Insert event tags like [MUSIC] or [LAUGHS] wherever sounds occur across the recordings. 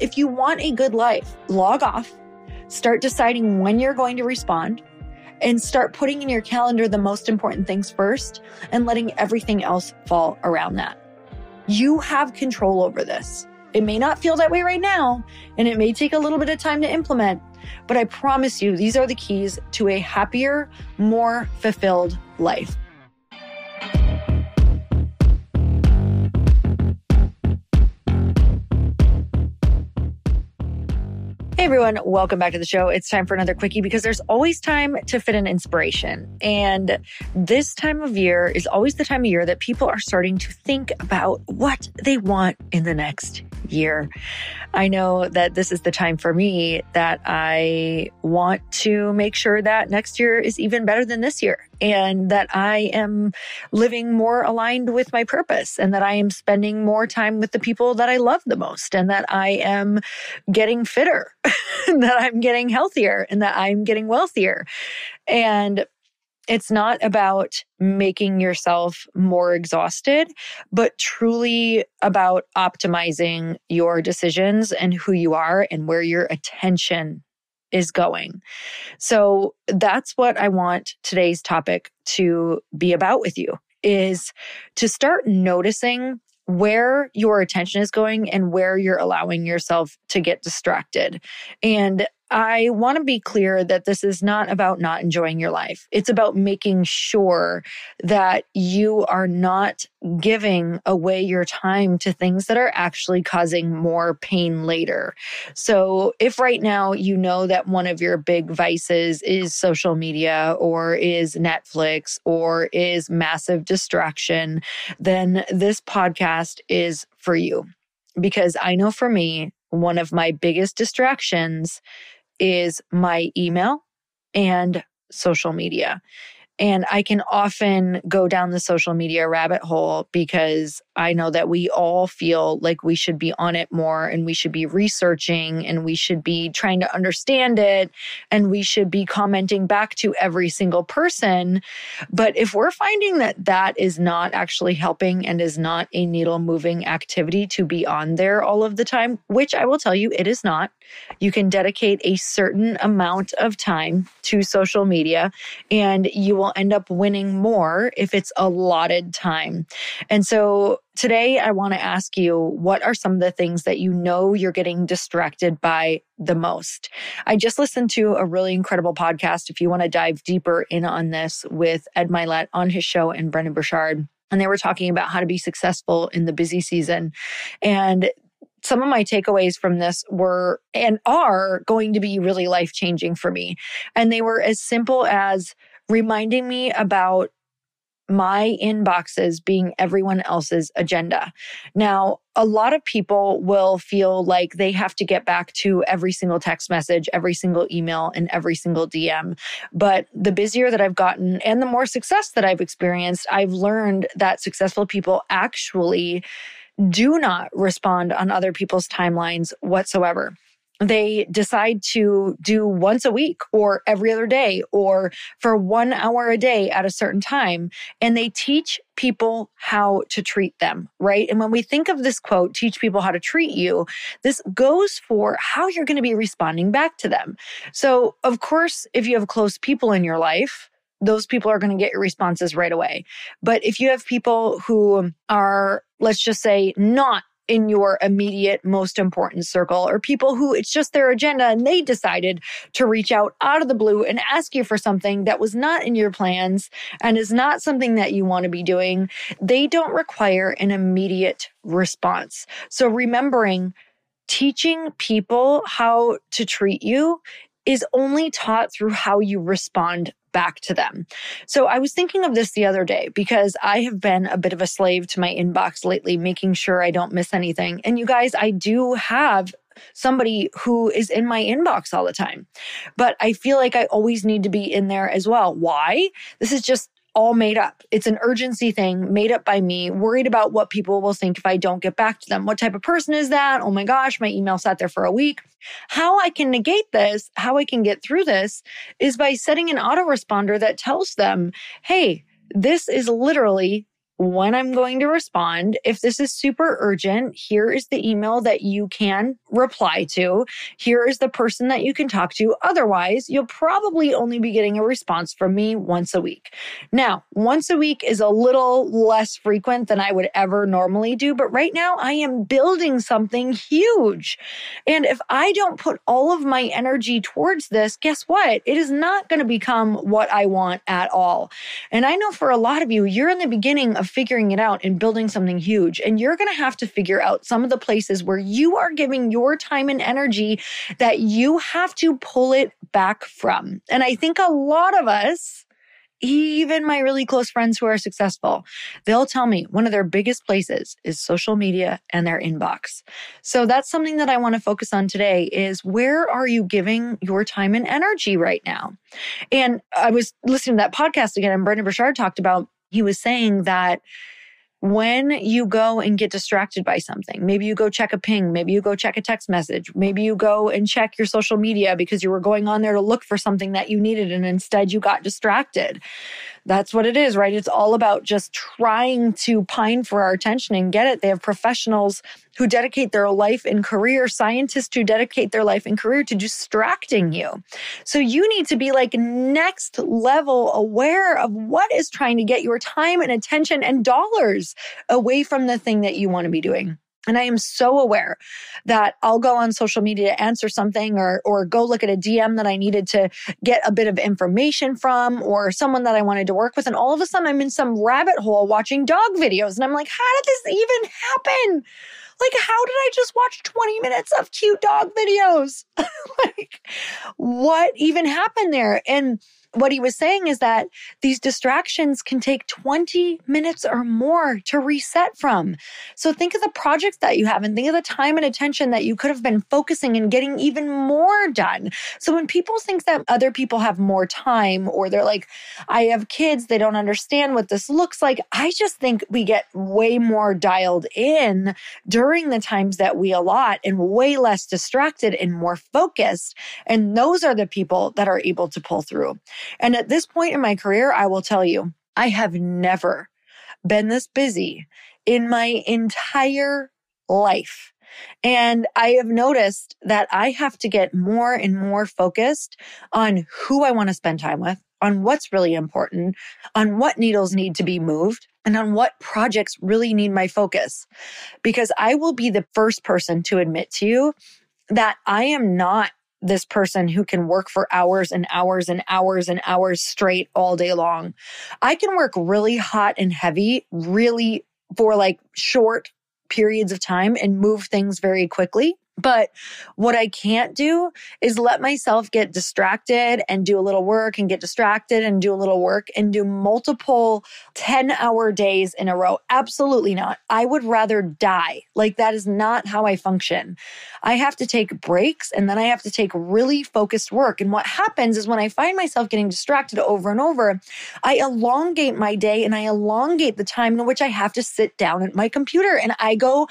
if you want a good life, log off, start deciding when you're going to respond, and start putting in your calendar the most important things first and letting everything else fall around that. You have control over this. It may not feel that way right now, and it may take a little bit of time to implement, but I promise you, these are the keys to a happier, more fulfilled life. Everyone, welcome back to the show. It's time for another quickie because there's always time to fit in inspiration. And this time of year is always the time of year that people are starting to think about what they want in the next year. I know that this is the time for me that I want to make sure that next year is even better than this year and that I am living more aligned with my purpose and that I am spending more time with the people that I love the most and that I am getting fitter, [LAUGHS] that I'm getting healthier and that I'm getting wealthier. And it's not about making yourself more exhausted, but truly about optimizing your decisions and who you are and where your attention is going. So that's what I want today's topic to be about with you is to start noticing where your attention is going and where you're allowing yourself to get distracted. And I want to be clear that this is not about not enjoying your life. It's about making sure that you are not giving away your time to things that are actually causing more pain later. So, if right now you know that one of your big vices is social media or is Netflix or is massive distraction, then this podcast is for you. Because I know for me, one of my biggest distractions is my email and social media. And I can often go down the social media rabbit hole because I know that we all feel like we should be on it more and we should be researching and we should be trying to understand it and we should be commenting back to every single person. But if we're finding that that is not actually helping and is not a needle moving activity to be on there all of the time, which I will tell you it is not, you can dedicate a certain amount of time to social media and you will end up winning more if it's allotted time. And so today I want to ask you what are some of the things that you know you're getting distracted by the most? I just listened to a really incredible podcast. If you want to dive deeper in on this with Ed Mylett on his show and Brendon Burchard. And they were talking about how to be successful in the busy season. And some of my takeaways from this were and are going to be really life changing for me. And they were as simple as reminding me about my inboxes being everyone else's agenda. Now, a lot of people will feel like they have to get back to every single text message, every single email, and every single DM. But the busier that I've gotten and the more success that I've experienced, I've learned that successful people actually do not respond on other people's timelines whatsoever they decide to do once a week or every other day or for one hour a day at a certain time. And they teach people how to treat them, right? And when we think of this quote, teach people how to treat you, this goes for how you're going to be responding back to them. So, of course, if you have close people in your life, those people are going to get your responses right away. But if you have people who are, let's just say, not in your immediate most important circle or people who it's just their agenda and they decided to reach out out of the blue and ask you for something that was not in your plans and is not something that you want to be doing, they don't require an immediate response. So remembering teaching people how to treat you is only taught through how you respond back to them. So I was thinking of this the other day because I have been a bit of a slave to my inbox lately, making sure I don't miss anything. And you guys, I do have somebody who is in my inbox all the time. But I feel like I always need to be in there as well. Why? This is just all made up. It's an urgency thing made up by me, worried about what people will think if I don't get back to them. What type of person is that? Oh my gosh, my email sat there for a week. How I can negate this, how I can get through this is by setting an autoresponder that tells them, hey, this is literally when I'm going to respond. If this is super urgent, here is the email that you can reply to. Here is the person that you can talk to. Otherwise, you'll probably only be getting a response from me once a week. Now, once a week is a little less frequent than I would ever normally do, but right now I am building something huge. And if I don't put all of my energy towards this, guess what? It is not going to become what I want at all. And I know for a lot of you, you're in the beginning of figuring it out and building something huge. And you're going to have to figure out some of the places where you are giving your time and energy that you have to pull it back from. And I think a lot of us, even my really close friends who are successful, they'll tell me one of their biggest places is social media and their inbox. So that's something that I want to focus on today is where are you giving your time and energy right now? And I was listening to that podcast again and Brendon Burchard talked about he was saying that when you go and get distracted by something, maybe you go check a ping, maybe you go check a text message, maybe you go and check your social media because you were going on there to look for something that you needed and instead you got distracted. That's what it is, right? It's all about just trying to pine for our attention and get it. They have professionals who dedicate their life and career, scientists who dedicate their life and career to distracting you. So you need to be like next level aware of what is trying to get your time and attention and dollars away from the thing that you want to be doing. And I am so aware that I'll go on social media to answer something or, or go look at a DM that I needed to get a bit of information from or someone that I wanted to work with. And all of a sudden I'm in some rabbit hole watching dog videos. And I'm like, how did this even happen? Like, how did I just watch 20 minutes of cute dog videos? [LAUGHS] like, what even happened there? And what he was saying is that these distractions can take 20 minutes or more to reset from. So think of the projects that you have and think of the time and attention that you could have been focusing and getting even more done. So when people think that other people have more time or they're like, I have kids, they don't understand what this looks like. I just think we get way more dialed in during the times that we allot and way less distracted and more focused. And those are the people that are able to pull through. And at this point in my career, I will tell you, I have never been this busy in my entire life. And I have noticed that I have to get more and more focused on who I want to spend time with, on what's really important, on what needles need to be moved, and on what projects really need my focus. Because I will be the first person to admit to you that I am not this person who can work for hours and hours and hours and hours straight all day long. I can work really hot and heavy, really for like short periods of time and move things very quickly. But what I can't do is let myself get distracted and do a little work and get distracted and do a little work and do multiple 10 hour days in a row. Absolutely not. I would rather die. Like that is not how I function. I have to take breaks and then I have to take really focused work. And what happens is when I find myself getting distracted over and over, I elongate my day and I elongate the time in which I have to sit down at my computer and I go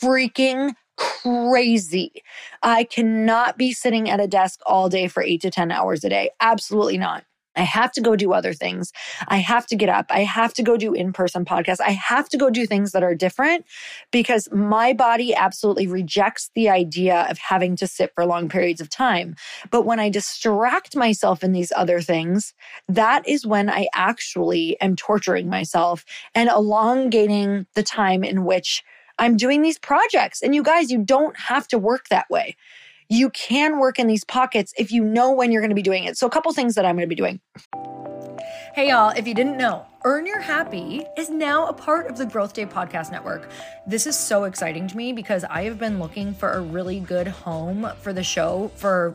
freaking crazy. I cannot be sitting at a desk all day for eight to 10 hours a day. Absolutely not. I have to go do other things. I have to get up. I have to go do in person podcasts. I have to go do things that are different because my body absolutely rejects the idea of having to sit for long periods of time. But when I distract myself in these other things, that is when I actually am torturing myself and elongating the time in which I'm doing these projects. And you guys, you don't have to work that way. You can work in these pockets if you know when you're going to be doing it. So, a couple things that I'm going to be doing. Hey, y'all, if you didn't know, Earn Your Happy is now a part of the GrowthDay Podcast Network. This is so exciting to me because I have been looking for a really good home for the show for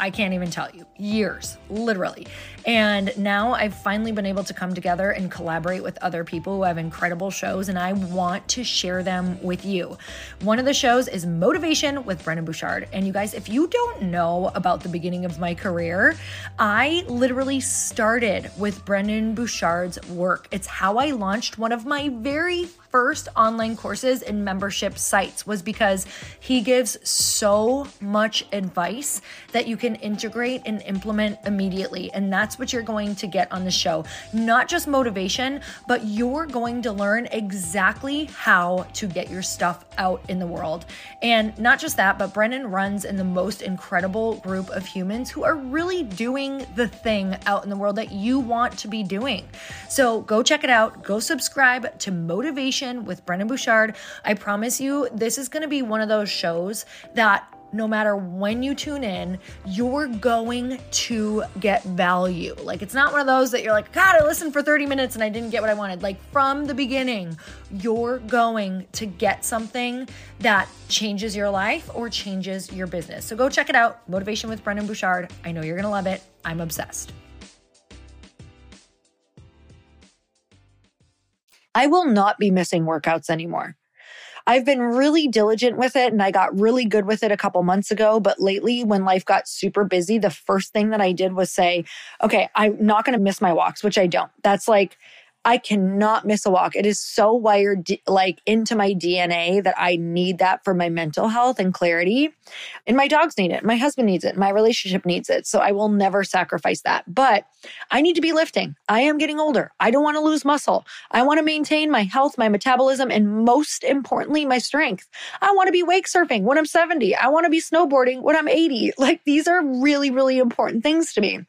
I can't even tell you, years, literally. And now I've finally been able to come together and collaborate with other people who have incredible shows, and I want to share them with you. One of the shows is Motivation with Brendon Burchard. And you guys, if you don't know about the beginning of my career, I literally started with Brendon Burchard's work. It's how I launched one of my very first online courses and membership sites was because he gives so much advice that you can integrate and implement immediately. And that's what you're going to get on the show. Not just motivation, but you're going to learn exactly how to get your stuff out in the world. And not just that, but Brendon runs in the most incredible group of humans who are really doing the thing out in the world that you want to be doing. So go check it out. Go subscribe to Motivation with Brendon Burchard. I promise you, this is going to be one of those shows that no matter when you tune in, you're going to get value. Like, it's not one of those that you're like, God, I listened for 30 minutes and I didn't get what I wanted. Like, from the beginning, you're going to get something that changes your life or changes your business. So go check it out Motivation with Brendon Burchard. I know you're going to love it. I'm obsessed. I will not be missing workouts anymore. I've been really diligent with it and I got really good with it a couple months ago. But lately, when life got super busy, the first thing that I did was say, okay, I'm not going to miss my walks, which I don't. That's like, I cannot miss a walk. It is so wired like into my DNA that I need that for my mental health and clarity. And my dogs need it. My husband needs it. My relationship needs it. So I will never sacrifice that. But I need to be lifting. I am getting older. I don't want to lose muscle. I want to maintain my health, my metabolism, and most importantly, my strength. I want to be wake surfing when I'm 70. I want to be snowboarding when I'm 80. [LAUGHS] Like these are really, really important things to me.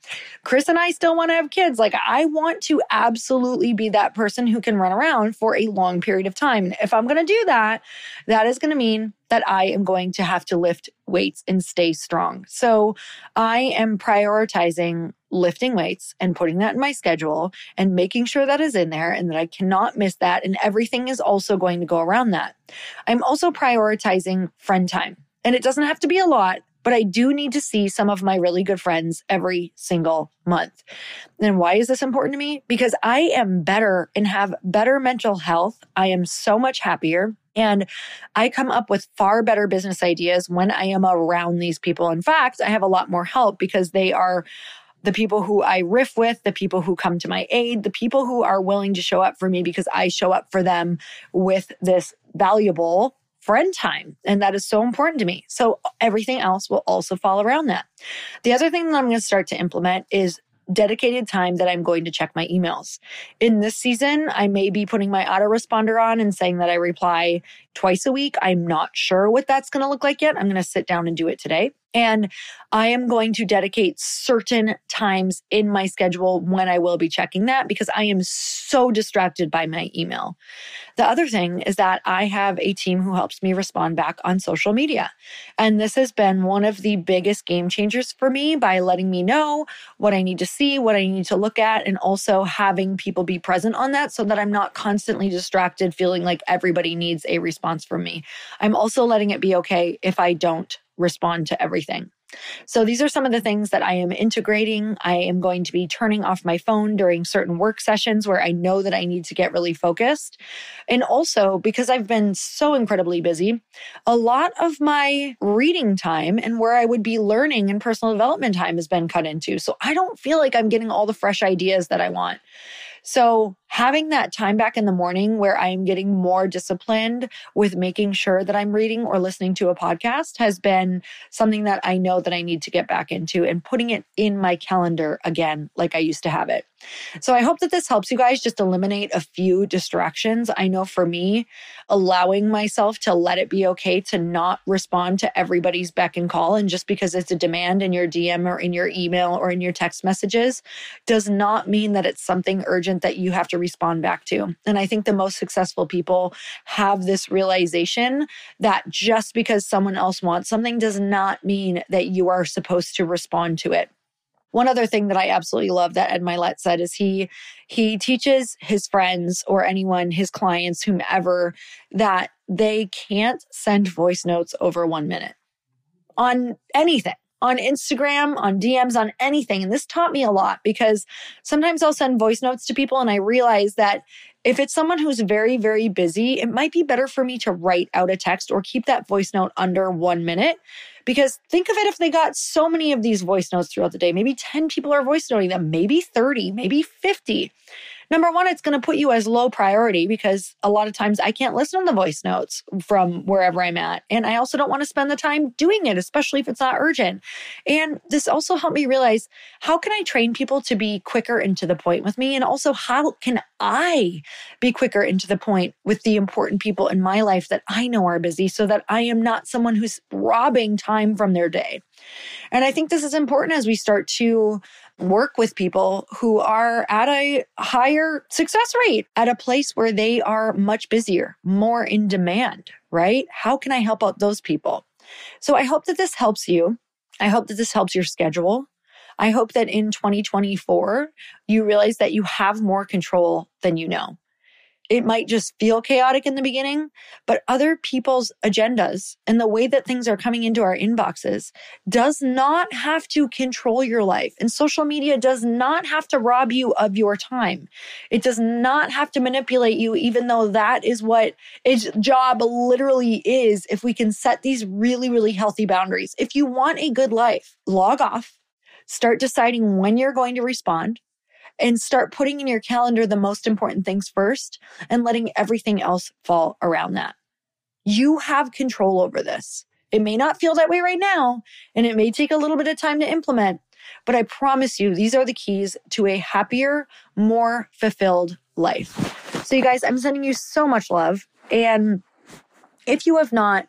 Chris and I still want to have kids. Like I want to absolutely be that person who can run around for a long period of time. If I'm going to do that, that is going to mean that I am going to have to lift weights and stay strong. So I am prioritizing lifting weights and putting that in my schedule and making sure that is in there and that I cannot miss that. And everything is also going to go around that. I'm also prioritizing friend time. And it doesn't have to be a lot but I do need to see some of my really good friends every single month. And why is this important to me? Because I am better and have better mental health. I am so much happier. And I come up with far better business ideas when I am around these people. In fact, I have a lot more help because they are the people who I riff with, the people who come to my aid, the people who are willing to show up for me because I show up for them with this valuable friend time. And that is so important to me. So everything else will also fall around that. The other thing that I'm going to start to implement is dedicated time that I'm going to check my emails. In this season, I may be putting my autoresponder on and saying that I reply twice a week. I'm not sure what that's going to look like yet. I'm going to sit down and do it today. And I am going to dedicate certain times in my schedule when I will be checking that because I am so distracted by my email. The other thing is that I have a team who helps me respond back on social media. And this has been one of the biggest game changers for me by letting me know what I need to see, what I need to look at, and also having people be present on that so that I'm not constantly distracted, feeling like everybody needs a response from me. I'm also letting it be okay if I don't respond to everything. So these are some of the things that I am integrating. I am going to be turning off my phone during certain work sessions where I know that I need to get really focused. And also because I've been so incredibly busy, a lot of my reading time and where I would be learning and personal development time has been cut into. So I don't feel like I'm getting all the fresh ideas that I want. So having that time back in the morning where I'm getting more disciplined with making sure that I'm reading or listening to a podcast has been something that I know that I need to get back into and putting it in my calendar again, like I used to have it. So I hope that this helps you guys just eliminate a few distractions. I know for me, allowing myself to let it be okay to not respond to everybody's beck and call. And just because it's a demand in your DM or in your email or in your text messages does not mean that it's something urgent that you have to respond back to. And I think the most successful people have this realization that just because someone else wants something does not mean that you are supposed to respond to it. One other thing that I absolutely love that Ed Mylett said is he he teaches his friends or anyone, his clients, whomever, that they can't send voice notes over one minute on anything on Instagram, on DMs, on anything. And this taught me a lot because sometimes I'll send voice notes to people and I realize that if it's someone who's very, very busy, it might be better for me to write out a text or keep that voice note under one minute. Because think of it if they got so many of these voice notes throughout the day, maybe 10 people are voice noting them, maybe 30, maybe 50 Number one, it's going to put you as low priority because a lot of times I can't listen to the voice notes from wherever I'm at. And I also don't want to spend the time doing it, especially if it's not urgent. And this also helped me realize how can I train people to be quicker and to the point with me? And also, how can I be quicker and to the point with the important people in my life that I know are busy so that I am not someone who's robbing time from their day? And I think this is important as we start to work with people who are at a higher success rate, at a place where they are much busier, more in demand, right? How can I help out those people? So I hope that this helps you. I hope that this helps your schedule. I hope that in 2024, you realize that you have more control than you know. It might just feel chaotic in the beginning, but other people's agendas and the way that things are coming into our inboxes does not have to control your life. And social media does not have to rob you of your time. It does not have to manipulate you, even though that is what its job literally is. If we can set these really, really healthy boundaries, if you want a good life, log off, start deciding when you're going to respond and start putting in your calendar the most important things first and letting everything else fall around that. You have control over this. It may not feel that way right now, and it may take a little bit of time to implement, but I promise you, these are the keys to a happier, more fulfilled life. So, you guys, I'm sending you so much love. And if you have not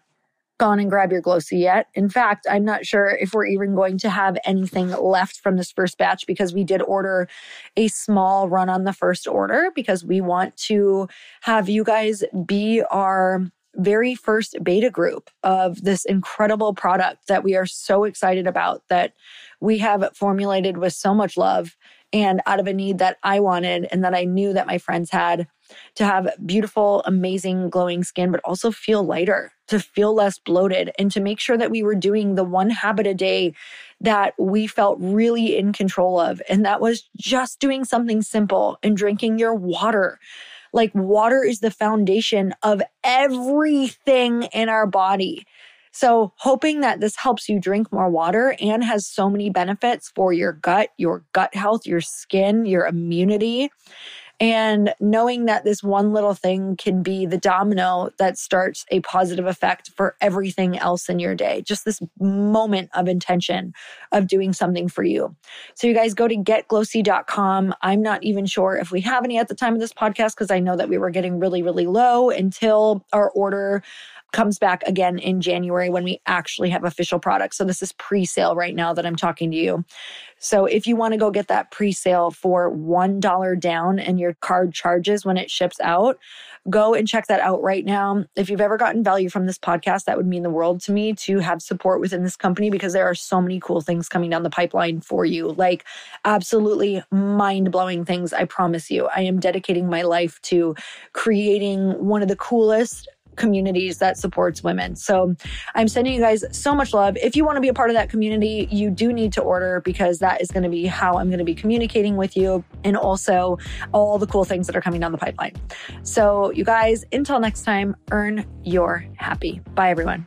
gone and grab your glōci yet. In fact, I'm not sure if we're even going to have anything left from this first batch because we did order a small run on the first order because we want to have you guys be our very first beta group of this incredible product that we are so excited about that we have formulated with so much love and out of a need that I wanted and that I knew that my friends had to have beautiful, amazing, glowing skin, but also feel lighter, to feel less bloated, and to make sure that we were doing the one habit a day that we felt really in control of. And that was just doing something simple and drinking your water. Like, water is the foundation of everything in our body. So, hoping that this helps you drink more water and has so many benefits for your gut, your gut health, your skin, your immunity. And knowing that this one little thing can be the domino that starts a positive effect for everything else in your day. Just this moment of intention of doing something for you. So, you guys go to getgloci.com. I'm not even sure if we have any at the time of this podcast because I know that we were getting really, really low until our order comes back again in January when we actually have official products. So this is pre-sale right now that I'm talking to you. So if you want to go get that pre-sale for $1 down and your card charges when it ships out, go and check that out right now. If you've ever gotten value from this podcast, that would mean the world to me to have support within this company because there are so many cool things coming down the pipeline for you. Like absolutely mind-blowing things, I promise you. I am dedicating my life to creating one of the coolest communities that supports women. So I'm sending you guys so much love. If you want to be a part of that community, you do need to order because that is going to be how I'm going to be communicating with you and also all the cool things that are coming down the pipeline. So you guys, until next time, earn your happy. Bye everyone.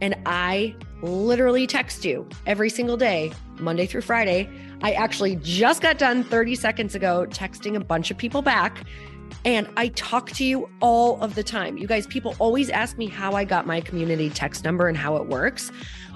And I literally text you every single day, Monday through Friday. I actually just got done 30 seconds ago texting a bunch of people back. And I talk to you all of the time. You guys, people always ask me how I got my community text number and how it works.